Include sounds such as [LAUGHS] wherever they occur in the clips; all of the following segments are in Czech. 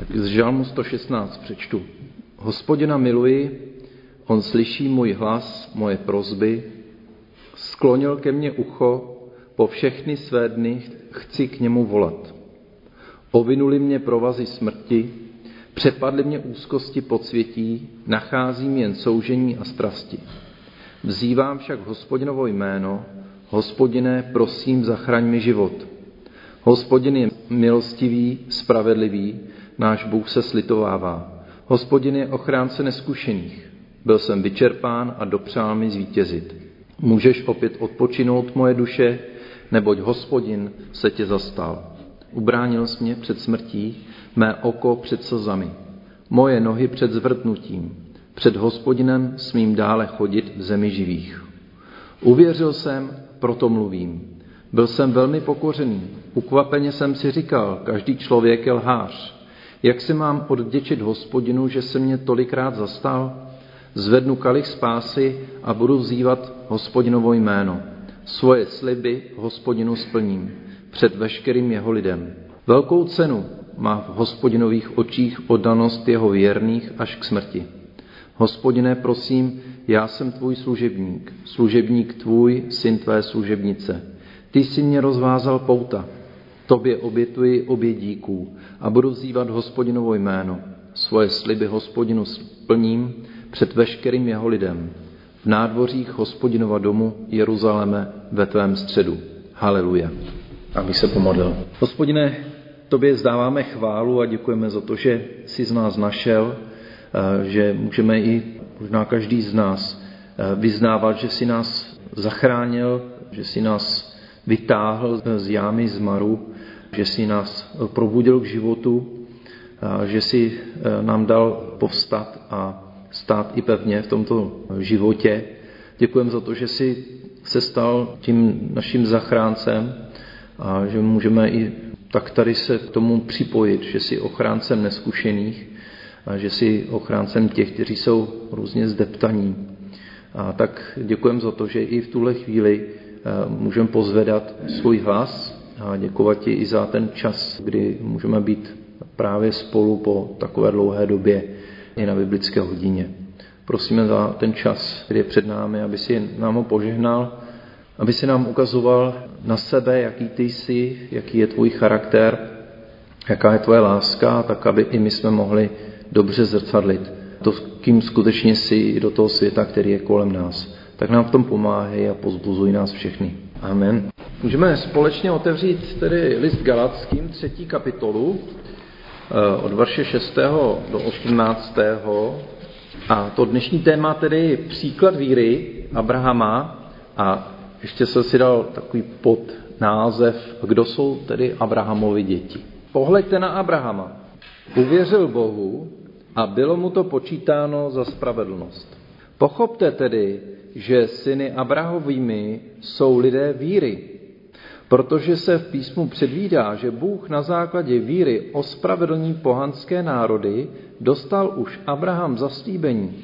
Tak z Žalmu 116 přečtu. Hospodina miluji, on slyší můj hlas, moje prozby, sklonil ke mně ucho, po všechny své dny chci k němu volat. Ovinuli mě provazy smrti, přepadly mě úzkosti podsvětí, nacházím jen soužení a strasti. Vzývám však hospodinovo jméno, hospodine, prosím, zachraň mi život. Hospodin je milostivý, spravedlivý, náš Bůh se slitovává. Hospodin je ochránce neskušených. Byl jsem vyčerpán a dopřál mi zvítězit. Můžeš opět odpočinout, moje duše, neboť hospodin se tě zastal. Ubránil jsi mě před smrtí, mé oko před slzami, moje nohy před zvrtnutím. Před hospodinem smím dále chodit v zemi živých. Uvěřil jsem, proto mluvím. Byl jsem velmi pokořený. Ukvapeně jsem si říkal, každý člověk je lhář. Jak se mám odděčit hospodinu, že se mě tolikrát zastal? Zvednu kalich spásy a budu vzývat hospodinovo jméno. Svoje sliby hospodinu splním před veškerým jeho lidem. Velkou cenu má v hospodinových očích oddanost jeho věrných až k smrti. Hospodine, prosím, já jsem tvůj služebník, služebník tvůj, syn tvé služebnice. Ty jsi mě rozvázal pouta, tobě obětuji obě díků a budu vzývat hospodinovo jméno. Svoje sliby hospodinu splním před veškerým jeho lidem. V nádvořích hospodinova domu Jeruzaléme ve tvém středu. Haleluja. Aby se pomodlil. Hospodine, tobě zdáváme chválu a děkujeme za to, že jsi z nás našel, eh, že můžeme i možná každý z nás eh, vyznávat, že jsi nás zachránil, že jsi nás vytáhl z jámy z maru, že jsi nás probudil k životu, že jsi eh, nám dal povstat a stát i pevně v tomto životě. Děkujeme za to, že jsi se stal tím naším zachráncem a že můžeme i tak tady se k tomu připojit, že jsi ochráncem neskušených, a že jsi ochráncem těch, kteří jsou různě zdeptaní. A tak děkujeme za to, že i v tuhle chvíli eh, můžeme pozvedat svůj hlas a děkovat ti i za ten čas, kdy můžeme být právě spolu po takové dlouhé době i na biblické hodině. Prosíme za ten čas, který je před námi, aby si nám ho požehnal, aby si nám ukazoval na sebe, jaký ty jsi, jaký je tvůj charakter, jaká je tvoje láska, tak aby i my jsme mohli dobře zrcadlit to, kým skutečně jsi do toho světa, který je kolem nás. Tak nám v tom pomáhej a pozbuzuj nás všechny. Amen. Můžeme společně otevřít tedy list Galackým, třetí kapitolu, eh, od verše 6. do 18. A to dnešní téma tedy příklad víry Abrahama a ještě jsem si dal takový podnázev, kdo jsou tedy Abrahamovi děti. Pohleďte na Abrahama. Uvěřil Bohu a bylo mu to počítáno za spravedlnost. Pochopte tedy, že syny Abrahovými jsou lidé víry, protože se v písmu předvídá, že Bůh na základě víry ospravedlní pohanské národy, dostal už Abraham zaslíbení.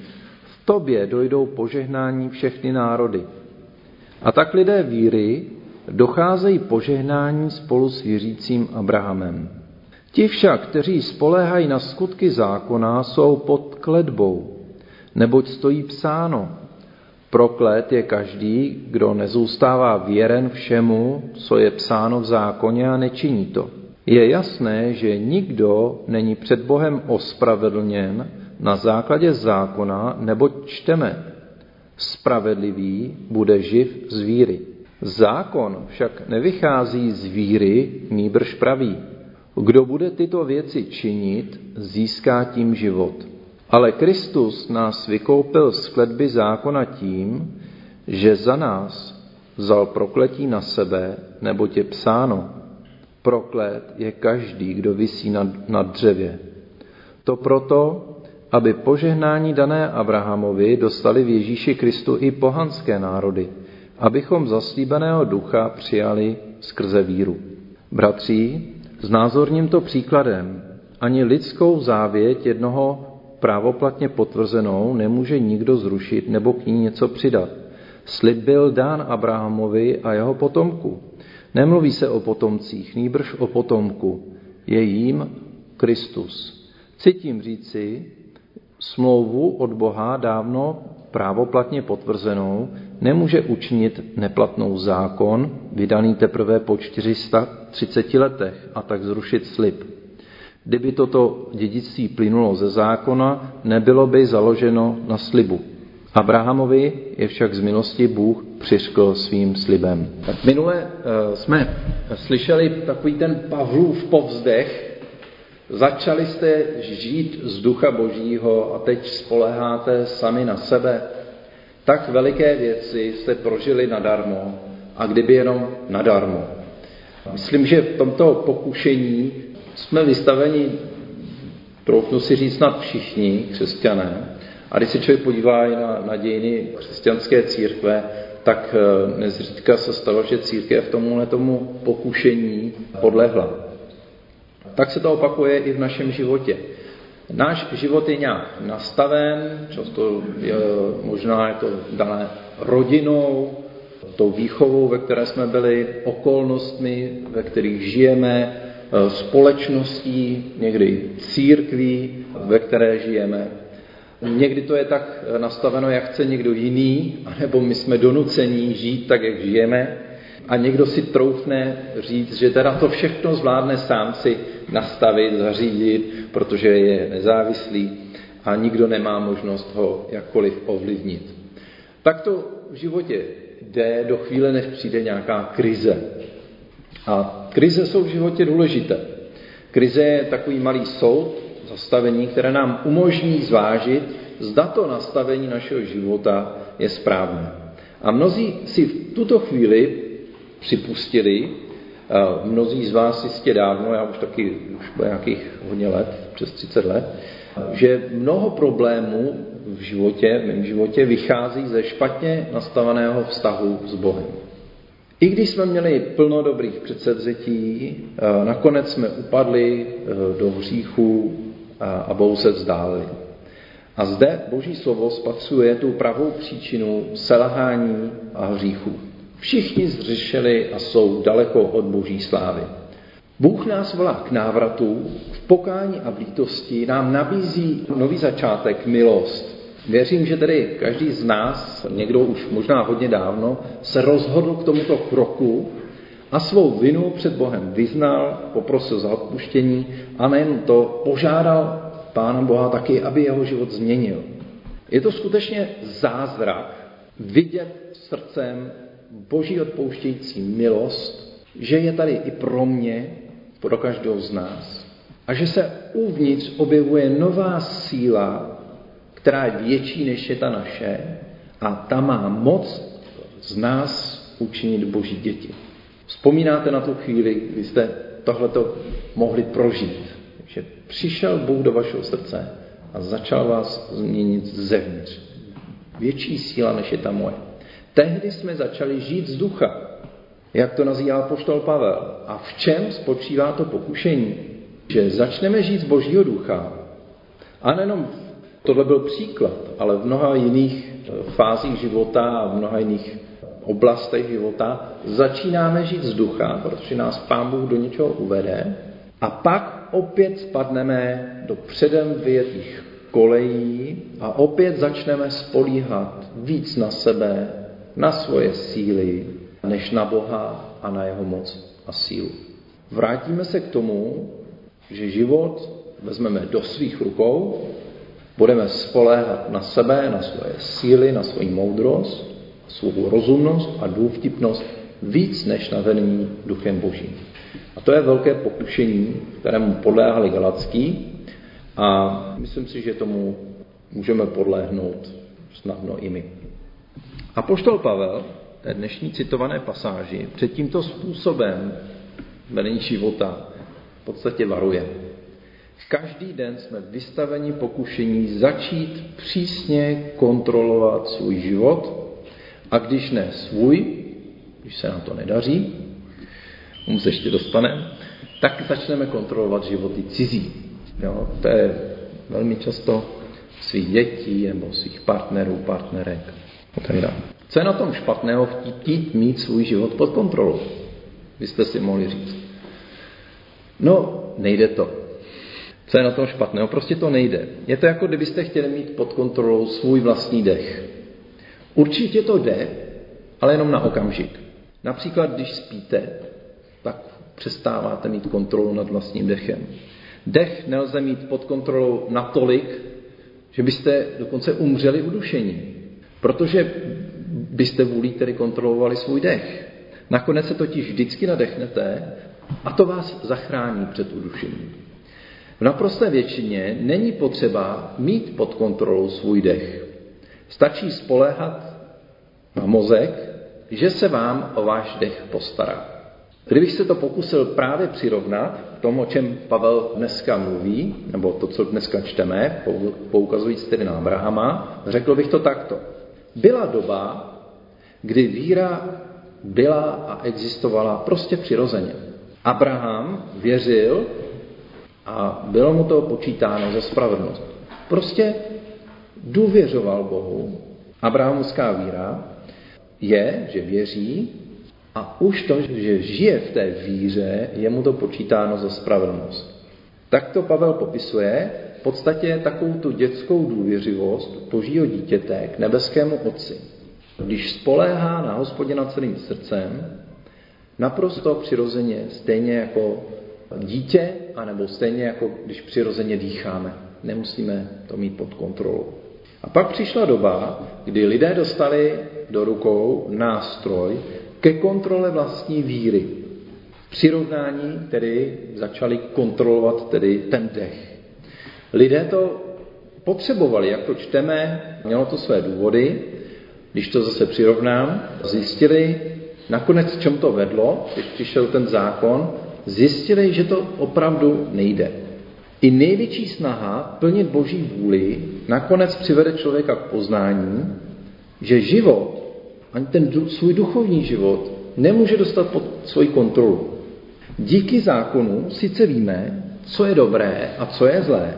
V tobě dojdou požehnání všechny národy. A tak lidé víry docházejí požehnání spolu s věřícím Abrahamem. Ti však, kteří spoléhají na skutky zákona, jsou pod kledbou, neboť stojí psáno. Proklet je každý, kdo nezůstává věren všemu, co je psáno v zákoně a nečiní to. Je jasné, že nikdo není před Bohem ospravedlněn na základě zákona, neboť čteme, spravedlivý bude živ z víry. Zákon však nevychází z víry, nýbrž praví. Kdo bude tyto věci činit, získá tím život. Ale Kristus nás vykoupil z kletby zákona tím, že za nás vzal prokletí na sebe, nebo je psáno, proklet je každý, kdo visí na, na dřevě. To proto, aby požehnání dané Abrahamovi dostali v Ježíši Kristu i pohanské národy, abychom zaslíbeného ducha přijali skrze víru. Bratří, Znázorním to příkladem. Ani lidskou závěť jednoho právoplatně potvrzenou nemůže nikdo zrušit nebo k ní něco přidat. Slib byl dán Abrahamovi a jeho potomku. Nemluví se o potomcích, nýbrž o potomku. Je jím Kristus. Chci tím říci, smlouvu od Boha dávno právoplatně potvrzenou nemůže učinit neplatnou zákon, vydaný teprve po 430 letech, a tak zrušit slib. Kdyby toto dědictví plynulo ze zákona, nebylo by založeno na slibu. Abrahamovi je však z milosti Bůh přiškl svým slibem. Tak minule uh, jsme slyšeli takový ten Pavlův povzdech, začali jste žít z ducha božího a teď spoleháte sami na sebe. Tak veliké věci jste prožili nadarmo a kdyby jenom nadarmo. Myslím, že v tomto pokušení jsme vystaveni, troufnu si říct snad všichni křesťané, a když se člověk podívá na, na dějiny křesťanské církve, tak eh, nezřídka se stalo, že církev tomuhle tomu pokušení podlehla. Tak se to opakuje i v našem životě. Náš život je nějak nastaven, často je, možná je to dané rodinou, tou výchovou, ve které jsme byli, okolnostmi, ve kterých žijeme, eh, společností, někdy církví, ve které žijeme. Někdy to je tak nastaveno, jak chce někdo jiný, anebo my jsme donucení žít tak, jak žijeme. A někdo si troufne říct, že teda to všechno zvládne sám si nastavit, zařídit, protože je nezávislý a nikdo nemá možnost ho jakkoliv ovlivnit. Tak to v životě jde do chvíle, než přijde nějaká krize. A krize jsou v životě důležité. Krize je takový malý soud, zastavení, které nám umožní zvážit, zda to nastavení našeho života je správné. A mnozí si v tuto chvíli připustili, mnozí z vás jistě dávno, já už taky už bylo nějakých hodně let, přes 30 let, že mnoho problémů v životě, v mém životě, vychází ze špatně nastaveného vztahu s Bohem. I když jsme měli plno dobrých předsevzetí, nakonec jsme upadli do hříchu a Bohu se vzdálili. A zde Boží slovo spatřuje tu pravou příčinu selhání a hříchu. Všichni zřešili a jsou daleko od Boží slávy. Bůh nás volá k návratu, v pokání a v lítosti nám nabízí nový začátek, milost. Věřím, že tedy každý z nás, někdo už možná hodně dávno, se rozhodl k tomuto kroku a svou vinu před Bohem vyznal, poprosil za odpuštění a nejen to, požádal Pána Boha taky, aby jeho život změnil. Je to skutečně zázrak vidět srdcem boží odpouštějící milost, že je tady i pro mě, pro každého z nás. A že se uvnitř objevuje nová síla, která je větší než je ta naše a ta má moc z nás učinit boží děti. Vzpomínáte na tu chvíli, kdy jste tohleto mohli prožít, že přišel Bůh do vašeho srdce a začal vás změnit zevnitř. Větší síla, než je ta moje. Tehdy jsme začali žít z ducha, jak to nazývá poštol Pavel. A v čem spočívá to pokušení? Že začneme žít z božího ducha. A nejenom tohle byl příklad, ale v mnoha jiných fázích života a v mnoha jiných oblastech života začínáme žít z ducha, protože nás Pán Bůh do něčeho uvede a pak opět spadneme do předem vyjetých kolejí a opět začneme spolíhat víc na sebe, na svoje síly, než na Boha a na jeho moc a sílu. Vrátíme se k tomu, že život vezmeme do svých rukou, budeme spoléhat na sebe, na svoje síly, na svoji moudrost svou rozumnost a důvtipnost víc než na vedení duchem božím. A to je velké pokušení, kterému podléhali Galacký a myslím si, že tomu můžeme podléhnout snadno i my. A poštol Pavel, té dnešní citované pasáži, před tímto způsobem vedení života v podstatě varuje. Každý den jsme vystaveni pokušení začít přísně kontrolovat svůj život a když ne svůj, když se nám to nedaří, mu se ještě dostaneme, tak začneme kontrolovat životy cizí. Jo? To je velmi často svých dětí nebo svých partnerů, partnerek Co je na tom špatného chtít mít svůj život pod kontrolou? Byste si mohli říct. No, nejde to. Co je na tom špatného? Prostě to nejde. Je to jako kdybyste chtěli mít pod kontrolou svůj vlastní dech. Určitě to jde, ale jenom na okamžik. Například, když spíte, tak přestáváte mít kontrolu nad vlastním dechem. Dech nelze mít pod kontrolou natolik, že byste dokonce umřeli udušení, protože byste vůlí tedy kontrolovali svůj dech. Nakonec se totiž vždycky nadechnete a to vás zachrání před udušením. V naprosté většině není potřeba mít pod kontrolou svůj dech. Stačí spoléhat na mozek, že se vám o váš dech postará. Kdybych se to pokusil právě přirovnat k tomu, o čem Pavel dneska mluví, nebo to, co dneska čteme, poukazujíc tedy na Abrahama, řekl bych to takto. Byla doba, kdy víra byla a existovala prostě přirozeně. Abraham věřil a bylo mu to počítáno za spravedlnost. Prostě důvěřoval Bohu. Abrahamovská víra je, že věří a už to, že žije v té víře, je mu to počítáno za spravedlnost. Tak to Pavel popisuje v podstatě takovou tu dětskou důvěřivost božího dítěte k nebeskému otci. Když spoléhá na hospodina celým srdcem, naprosto přirozeně, stejně jako dítě, anebo stejně jako když přirozeně dýcháme. Nemusíme to mít pod kontrolou. A pak přišla doba, kdy lidé dostali do rukou nástroj ke kontrole vlastní víry. Přirovnání tedy začali kontrolovat tedy ten dech. Lidé to potřebovali, jak to čteme, mělo to své důvody, když to zase přirovnám, zjistili nakonec, čem to vedlo, když přišel ten zákon, zjistili, že to opravdu nejde. I největší snaha plnit boží vůli nakonec přivede člověka k poznání, že život, ani ten svůj duchovní život, nemůže dostat pod svoji kontrolu. Díky zákonu sice víme, co je dobré a co je zlé,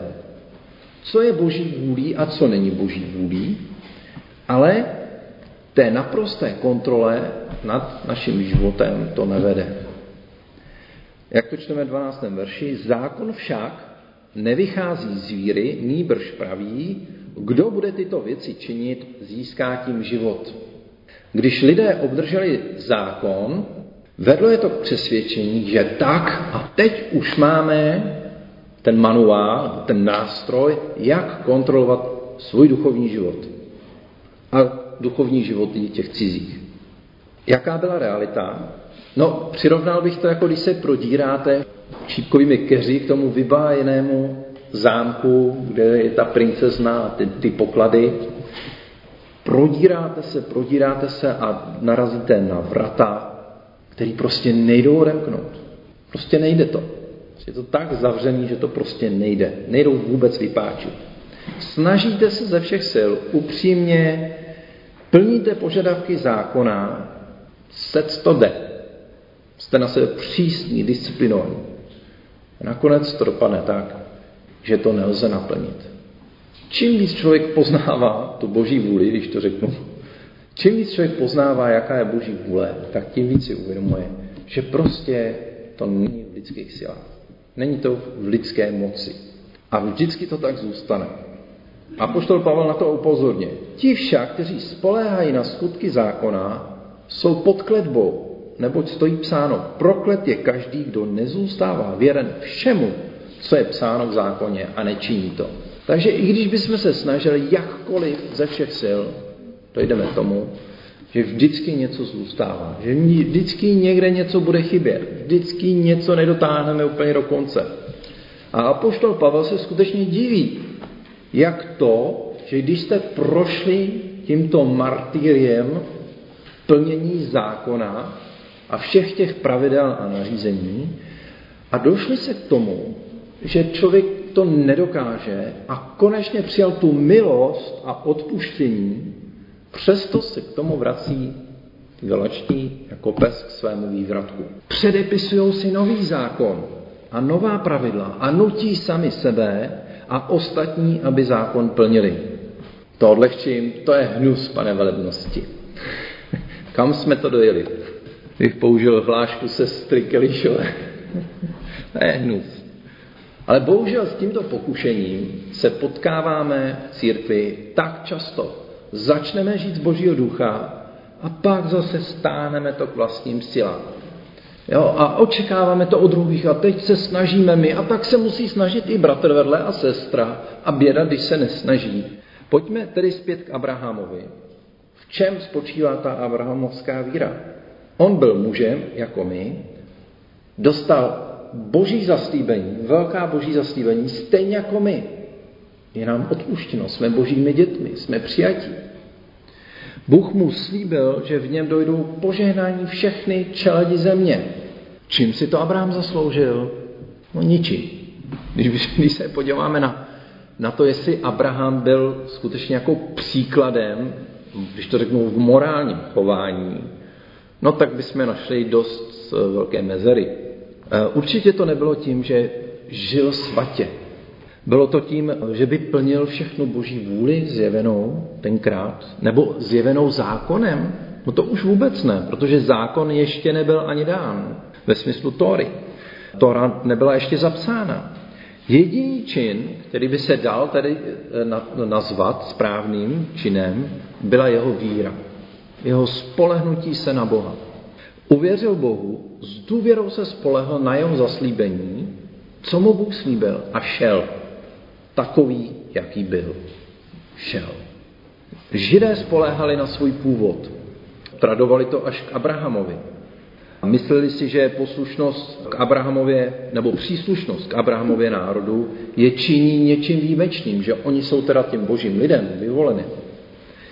co je boží vůlí a co není boží vůlí, ale té naprosté kontrole nad naším životem to nevede. Jak to čteme v 12. verši, zákon však nevychází z víry, nýbrž praví, kdo bude tyto věci činit, získá tím život. Když lidé obdrželi zákon, vedlo je to k přesvědčení, že tak a teď už máme ten manuál, ten nástroj, jak kontrolovat svůj duchovní život a duchovní životy těch cizích. Jaká byla realita? No, přirovnal bych to, jako když se prodíráte šípkovými keři k tomu vybájenému zámku, kde je ta princezna a ty, ty poklady. Prodíráte se, prodíráte se a narazíte na vrata, který prostě nejdou odemknout. Prostě nejde to. Je to tak zavřený, že to prostě nejde. Nejdou vůbec vypáčit. Snažíte se ze všech sil upřímně, plníte požadavky zákona, set to jde. Jste na sebe přísní, disciplinovaní. A nakonec to dopadne tak, že to nelze naplnit. Čím víc člověk poznává tu boží vůli, když to řeknu, čím víc člověk poznává, jaká je boží vůle, tak tím víc si uvědomuje, že prostě to není v lidských silách. Není to v lidské moci. A vždycky to tak zůstane. A poštol Pavel na to upozorně. Ti však, kteří spoléhají na skutky zákona, jsou pod kletbou, neboť stojí psáno, proklet je každý, kdo nezůstává věren všemu, co je psáno v zákoně a nečiní to. Takže i když bychom se snažili jakkoliv ze všech sil, dojdeme k tomu, že vždycky něco zůstává, že vždycky někde něco bude chybět, vždycky něco nedotáhneme úplně do konce. A apoštol Pavel se skutečně diví, jak to, že když jste prošli tímto martýriem plnění zákona a všech těch pravidel a nařízení a došli se k tomu, že člověk to nedokáže a konečně přijal tu milost a odpuštění, přesto se k tomu vrací galačtí jako pes k svému vývratku. Předepisují si nový zákon a nová pravidla a nutí sami sebe a ostatní, aby zákon plnili. To odlehčím, to je hnus, pane velebnosti. Kam jsme to dojeli? Bych použil hlášku sestry Kelišové. [LAUGHS] je hnus. Ale bohužel s tímto pokušením se potkáváme v církvi tak často. Začneme žít z Božího ducha a pak zase stáneme to k vlastním silám. Jo, a očekáváme to od druhých a teď se snažíme my a tak se musí snažit i bratr vedle a sestra a běda, když se nesnaží. Pojďme tedy zpět k Abrahamovi. V čem spočívá ta abrahamovská víra? On byl mužem, jako my, dostal boží zaslíbení, velká boží zaslíbení, stejně jako my. Je nám odpuštěno, jsme božími dětmi, jsme přijatí. Bůh mu slíbil, že v něm dojdou požehnání všechny čeledi země. Čím si to Abraham zasloužil? No ničím. Když, [LAUGHS] když se podíváme na, na to, jestli Abraham byl skutečně jako příkladem, když to řeknu v morálním chování, no tak bychom našli dost eh, velké mezery. Eh, určitě to nebylo tím, že žil svatě. Bylo to tím, že by plnil všechnu boží vůli zjevenou tenkrát, nebo zjevenou zákonem. No to už vůbec ne, protože zákon ještě nebyl ani dán ve smyslu Tóry. Tóra nebyla ještě zapsána. Jediný čin, který by se dal tady eh, nazvat správným činem, byla jeho víra. Jeho spolehnutí se na Boha. Uvěřil Bohu, s důvěrou se spolehl na jeho zaslíbení, co mu Bůh slíbil a šel. Takový, jaký byl. Šel. Židé spolehali na svůj původ. Tradovali to až k Abrahamovi. Mysleli si, že poslušnost k Abrahamově, nebo příslušnost k Abrahamově národu je činí něčím výjimečným, že oni jsou teda tím božím lidem vyvoleným.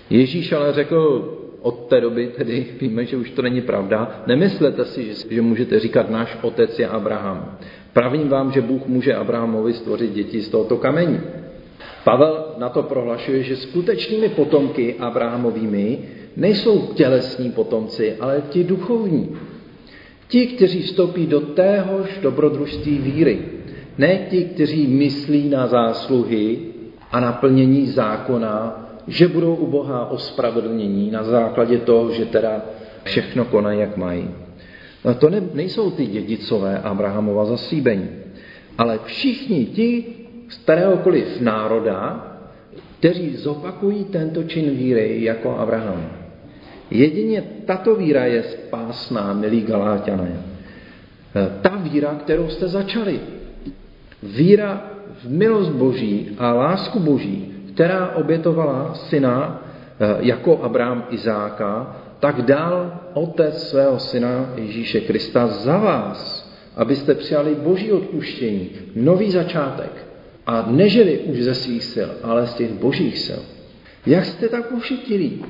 Ježíš ale řekl, od té doby tedy víme, že už to není pravda. Nemyslete si, že můžete říkat, náš otec je Abraham. Pravím vám, že Bůh může Abrahamovi stvořit děti z tohoto kamení. Pavel na to prohlašuje, že skutečnými potomky Abrahamovými nejsou tělesní potomci, ale ti duchovní. Ti, kteří vstoupí do téhož dobrodružství víry. Ne ti, kteří myslí na zásluhy a naplnění zákona, že budou u Boha ospravedlnění na základě toho, že teda všechno konají, jak mají. No to ne, nejsou ty dědicové Abrahamova zasíbení, ale všichni ti z kteréhokoliv národa, kteří zopakují tento čin víry jako Abraham. Jedině tato víra je spásná, milí Galáťané. Ta víra, kterou jste začali. Víra v milost Boží a lásku Boží, která obětovala syna eh, jako Abraham Izáka, tak dal otec svého syna Ježíše Krista za vás, abyste přijali boží odpuštění, nový začátek a nežili už ze svých sil, ale z těch božích sil. Jak jste tak ušetilí?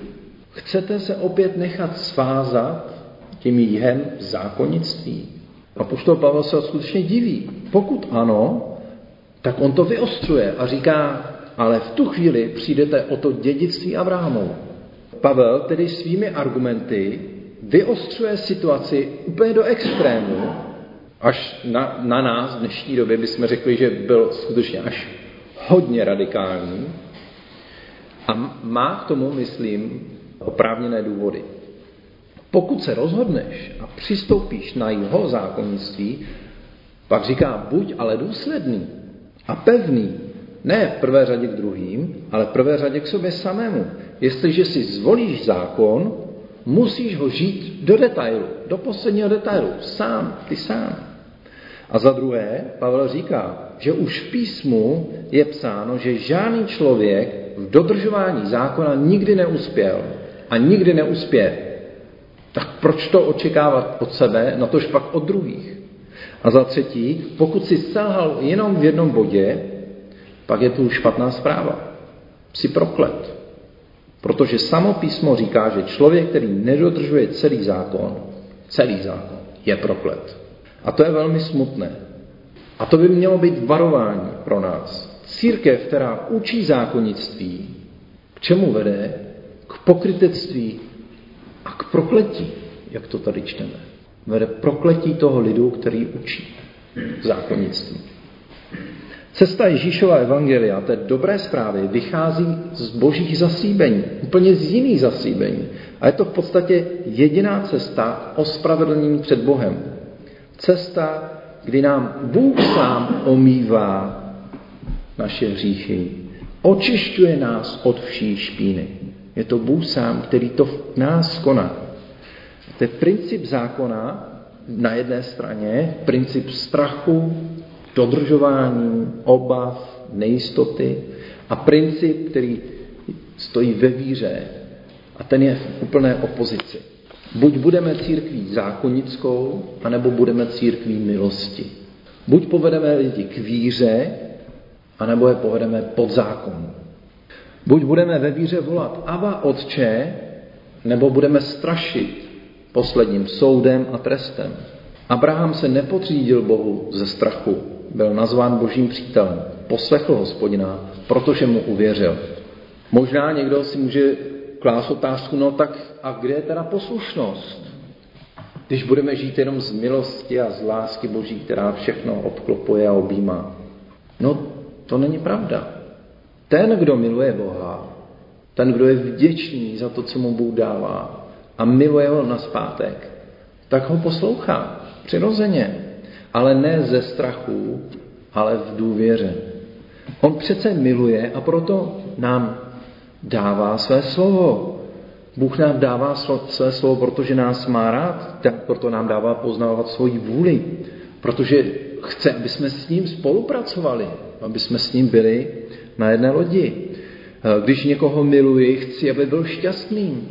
Chcete se opět nechat svázat tím jihem zákonnictví? A poštol Pavel se skutečně diví. Pokud ano, tak on to vyostřuje a říká, ale v tu chvíli přijdete o to dědictví Abrahamovu. Pavel tedy svými argumenty vyostřuje situaci úplně do extrému, až na, na nás v dnešní době bychom řekli, že byl skutečně až hodně radikální a má k tomu, myslím, oprávněné důvody. Pokud se rozhodneš a přistoupíš na jeho zákonnictví, pak říká, buď ale důsledný a pevný, ne v prvé řadě k druhým, ale v prvé řadě k sobě samému. Jestliže si zvolíš zákon, musíš ho žít do detailu, do posledního detailu, sám, ty sám. A za druhé, Pavel říká, že už v písmu je psáno, že žádný člověk v dodržování zákona nikdy neuspěl a nikdy neuspěje. Tak proč to očekávat od sebe, na tož pak od druhých? A za třetí, pokud si selhal jenom v jednom bodě, pak je tu špatná zpráva. Jsi proklet. Protože samo písmo říká, že člověk, který nedodržuje celý zákon, celý zákon, je proklet. A to je velmi smutné. A to by mělo být varování pro nás. Církev, která učí zákonnictví, k čemu vede? K pokrytectví a k prokletí, jak to tady čteme. Vede prokletí toho lidu, který učí zákonnictví. Cesta Ježíšova evangelia, té dobré zprávy, vychází z božích zasíbení, úplně z jiných zasíbení. A je to v podstatě jediná cesta ospravedlnění před Bohem. Cesta kdy nám Bůh sám omývá naše hříchy, očišťuje nás od vší špíny. Je to Bůh sám, který to v nás koná. To je princip zákona na jedné straně, princip strachu, dodržování, obav, nejistoty a princip, který stojí ve víře a ten je v úplné opozici. Buď budeme církví zákonnickou, anebo budeme církví milosti. Buď povedeme lidi k víře, anebo je povedeme pod zákon. Buď budeme ve víře volat Ava Otče, nebo budeme strašit posledním soudem a trestem. Abraham se nepodřídil Bohu ze strachu, byl nazván božím přítelem, poslechl hospodina, protože mu uvěřil. Možná někdo si může klást otázku, no tak a kde je teda poslušnost? Když budeme žít jenom z milosti a z lásky Boží, která všechno obklopuje a objímá. No, to není pravda. Ten, kdo miluje Boha, ten, kdo je vděčný za to, co mu Bůh dává a miluje ho na zpátek, tak ho poslouchá přirozeně, ale ne ze strachu, ale v důvěře. On přece miluje a proto nám dává své slovo. Bůh nám dává své slovo, protože nás má rád, tak proto nám dává poznávat svoji vůli, protože chce, aby jsme s ním spolupracovali, aby jsme s ním byli na jedné lodi. Když někoho miluji, chci, aby byl šťastný.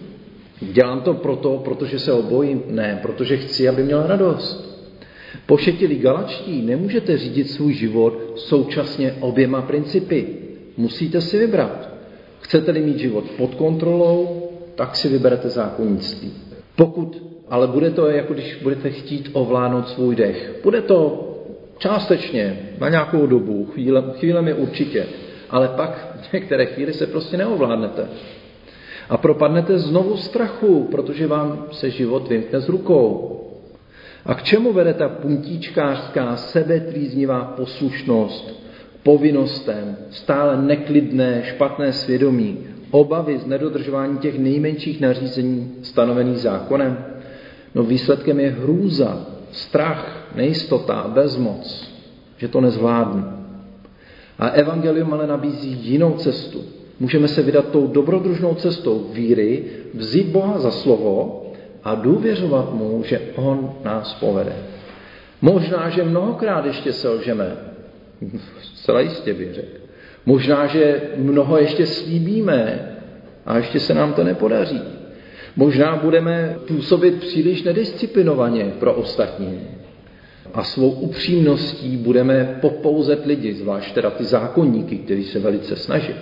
Dělám to proto, protože se obojím? Ne, protože chci, aby měl radost. Pošetili galačtí, nemůžete řídit svůj život současně oběma principy. Musíte si vybrat. Chcete-li mít život pod kontrolou, tak si vyberete zákonnictví. Pokud ale bude to, jako když budete chtít ovládnout svůj dech. Bude to částečně, na nějakou dobu, chvíle, chvílemi určitě, ale pak v některé chvíli se prostě neovládnete. A propadnete znovu strachu, protože vám se život vymkne z rukou. A k čemu vede ta puntíčkářská, sebetrýznivá poslušnost povinnostem, stále neklidné, špatné svědomí, obavy z nedodržování těch nejmenších nařízení stanovených zákonem? No výsledkem je hrůza, strach, nejistota, bezmoc, že to nezvládnu. A evangelium ale nabízí jinou cestu. Můžeme se vydat tou dobrodružnou cestou víry, vzít Boha za slovo a důvěřovat mu, že on nás povede. Možná, že mnohokrát ještě selžeme, zcela jistě bych řekl. Možná, že mnoho ještě slíbíme a ještě se nám to nepodaří. Možná budeme působit příliš nedisciplinovaně pro ostatní. A svou upřímností budeme popouzet lidi, zvlášť teda ty zákonníky, kteří se velice snaží.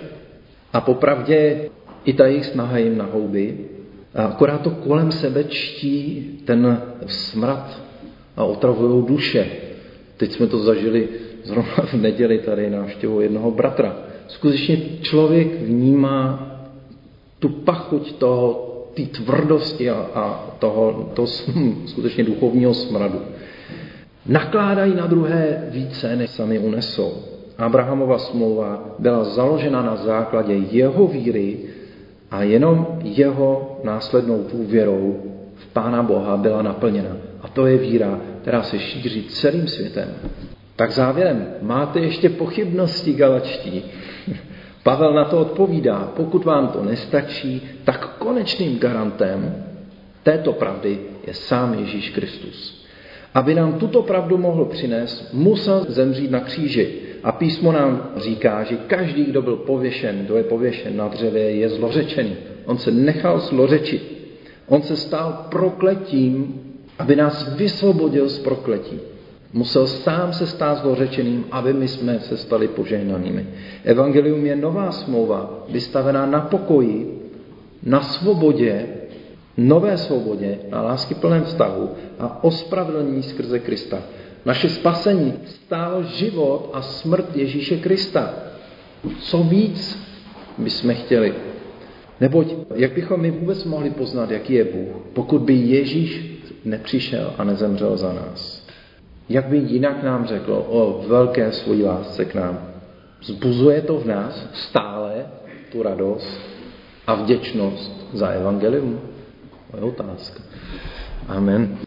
A popravdě i ta jejich snaha jim na houby, akorát to kolem sebe čtí ten smrad a otravují duše. Teď jsme to zažili zrovna v neděli tady návštěvu jednoho bratra. Skutečně člověk vnímá tu pachuť toho, ty tvrdosti a, a toho, toho skutečně duchovního smradu. Nakládají na druhé více, než sami unesou. Abrahamova smlouva byla založena na základě jeho víry a jenom jeho následnou důvěrou v Pána Boha byla naplněna. A to je víra, která se šíří celým světem. Tak závěrem, máte ještě pochybnosti galačtí? [LAUGHS] Pavel na to odpovídá, pokud vám to nestačí, tak konečným garantem této pravdy je sám Ježíš Kristus. Aby nám tuto pravdu mohl přinést, musel zemřít na kříži. A písmo nám říká, že každý, kdo byl pověšen, kdo je pověšen na dřevě, je zlořečený. On se nechal zlořečit. On se stal prokletím, aby nás vysvobodil z prokletí. Musel sám se stát zlořečeným, aby my jsme se stali požehnanými. Evangelium je nová smlouva, vystavená na pokoji, na svobodě, nové svobodě, na lásky plném vztahu a ospravedlnění skrze Krista. Naše spasení stálo život a smrt Ježíše Krista. Co víc bychom chtěli? Neboť jak bychom my vůbec mohli poznat, jaký je Bůh, pokud by Ježíš nepřišel a nezemřel za nás? Jak by jinak nám řeklo o velké svojí lásce k nám? Zbuzuje to v nás stále tu radost a vděčnost za evangelium? To je otázka. Amen.